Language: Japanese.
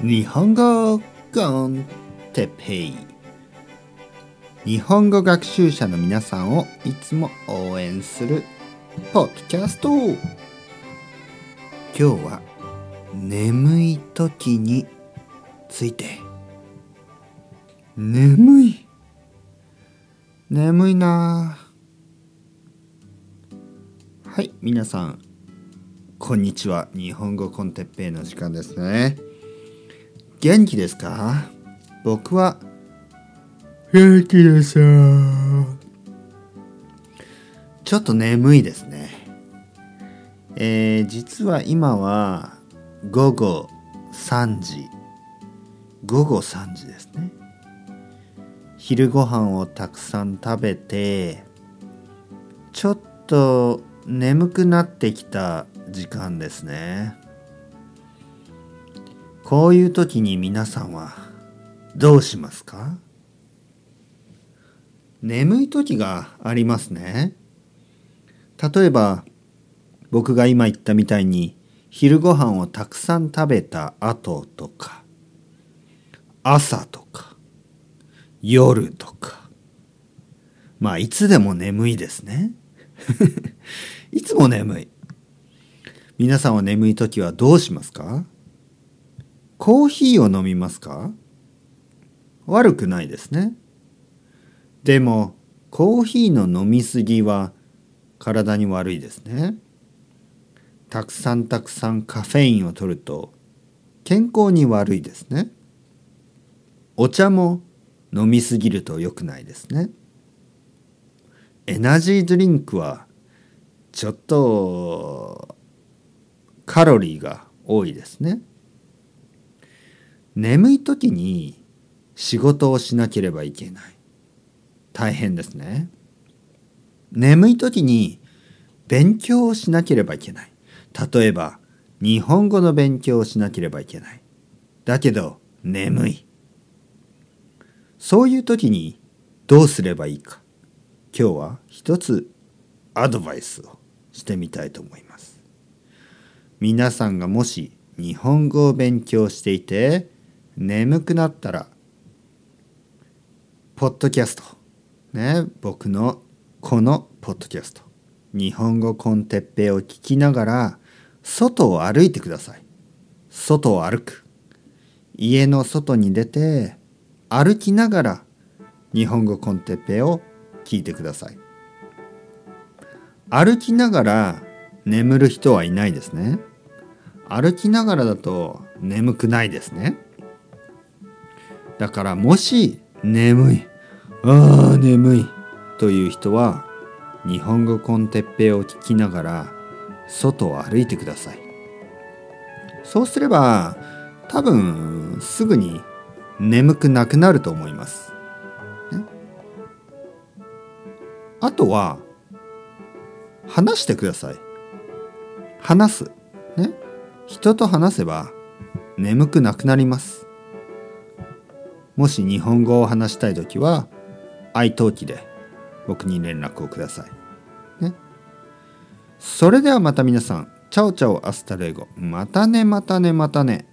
日本語コンテペイ日本語学習者の皆さんをいつも応援するポッドキャスト。今日は眠い時について。眠い。眠いな。はい皆さん。こんにちは。日本語コンテッペイの時間ですね。元気ですか？僕は元気です。ちょっと眠いですね。えー、実は今は午後3時。午後3時ですね。昼ご飯をたくさん食べてちょっと眠くなってきた時間ですね。こういう時に皆さんはどうしますか？眠い時がありますね。例えば僕が今言ったみたいに昼ご飯をたくさん食べた後とか朝とか夜とか。まあいつでも眠いですね。いつも眠い。皆さんは眠い時はどうしますか？コーヒーを飲みますか？悪くないですね。でもコーヒーの飲みすぎは体に悪いですね。たくさんたくさんカフェインを取ると健康に悪いですね。お茶も飲みすぎると良くないですね。エナジードリンクはちょっとカロリーが多いですね。眠い時に仕事をしなければいけない。大変ですね。眠い時に勉強をしなければいけない。例えば日本語の勉強をしなければいけない。だけど眠い。そういう時にどうすればいいか。今日は一つアドバイスをしてみたいと思います。皆さんがもし日本語を勉強していて眠くなったらポッドキャスト。ね僕のこのポッドキャスト。日本語コンテッペを聞きながら外を歩いてください。外を歩く。家の外に出て歩きながら日本語コンテッペを聞いてください。歩きながら眠る人はいないですね。歩きながらだと眠くないですね。だからもし眠いああ眠いという人は日本語コンテッペを聞きながら外を歩いてください。そうすれば多分すぐに眠くなくなると思います、あとは話してください。話す。ね。人と話せば眠くなくなります。もし日本語を話したい時は italki で僕に連絡をください。ね。それではまた皆さん、 chao chao hasta luego。またねまたねまたね。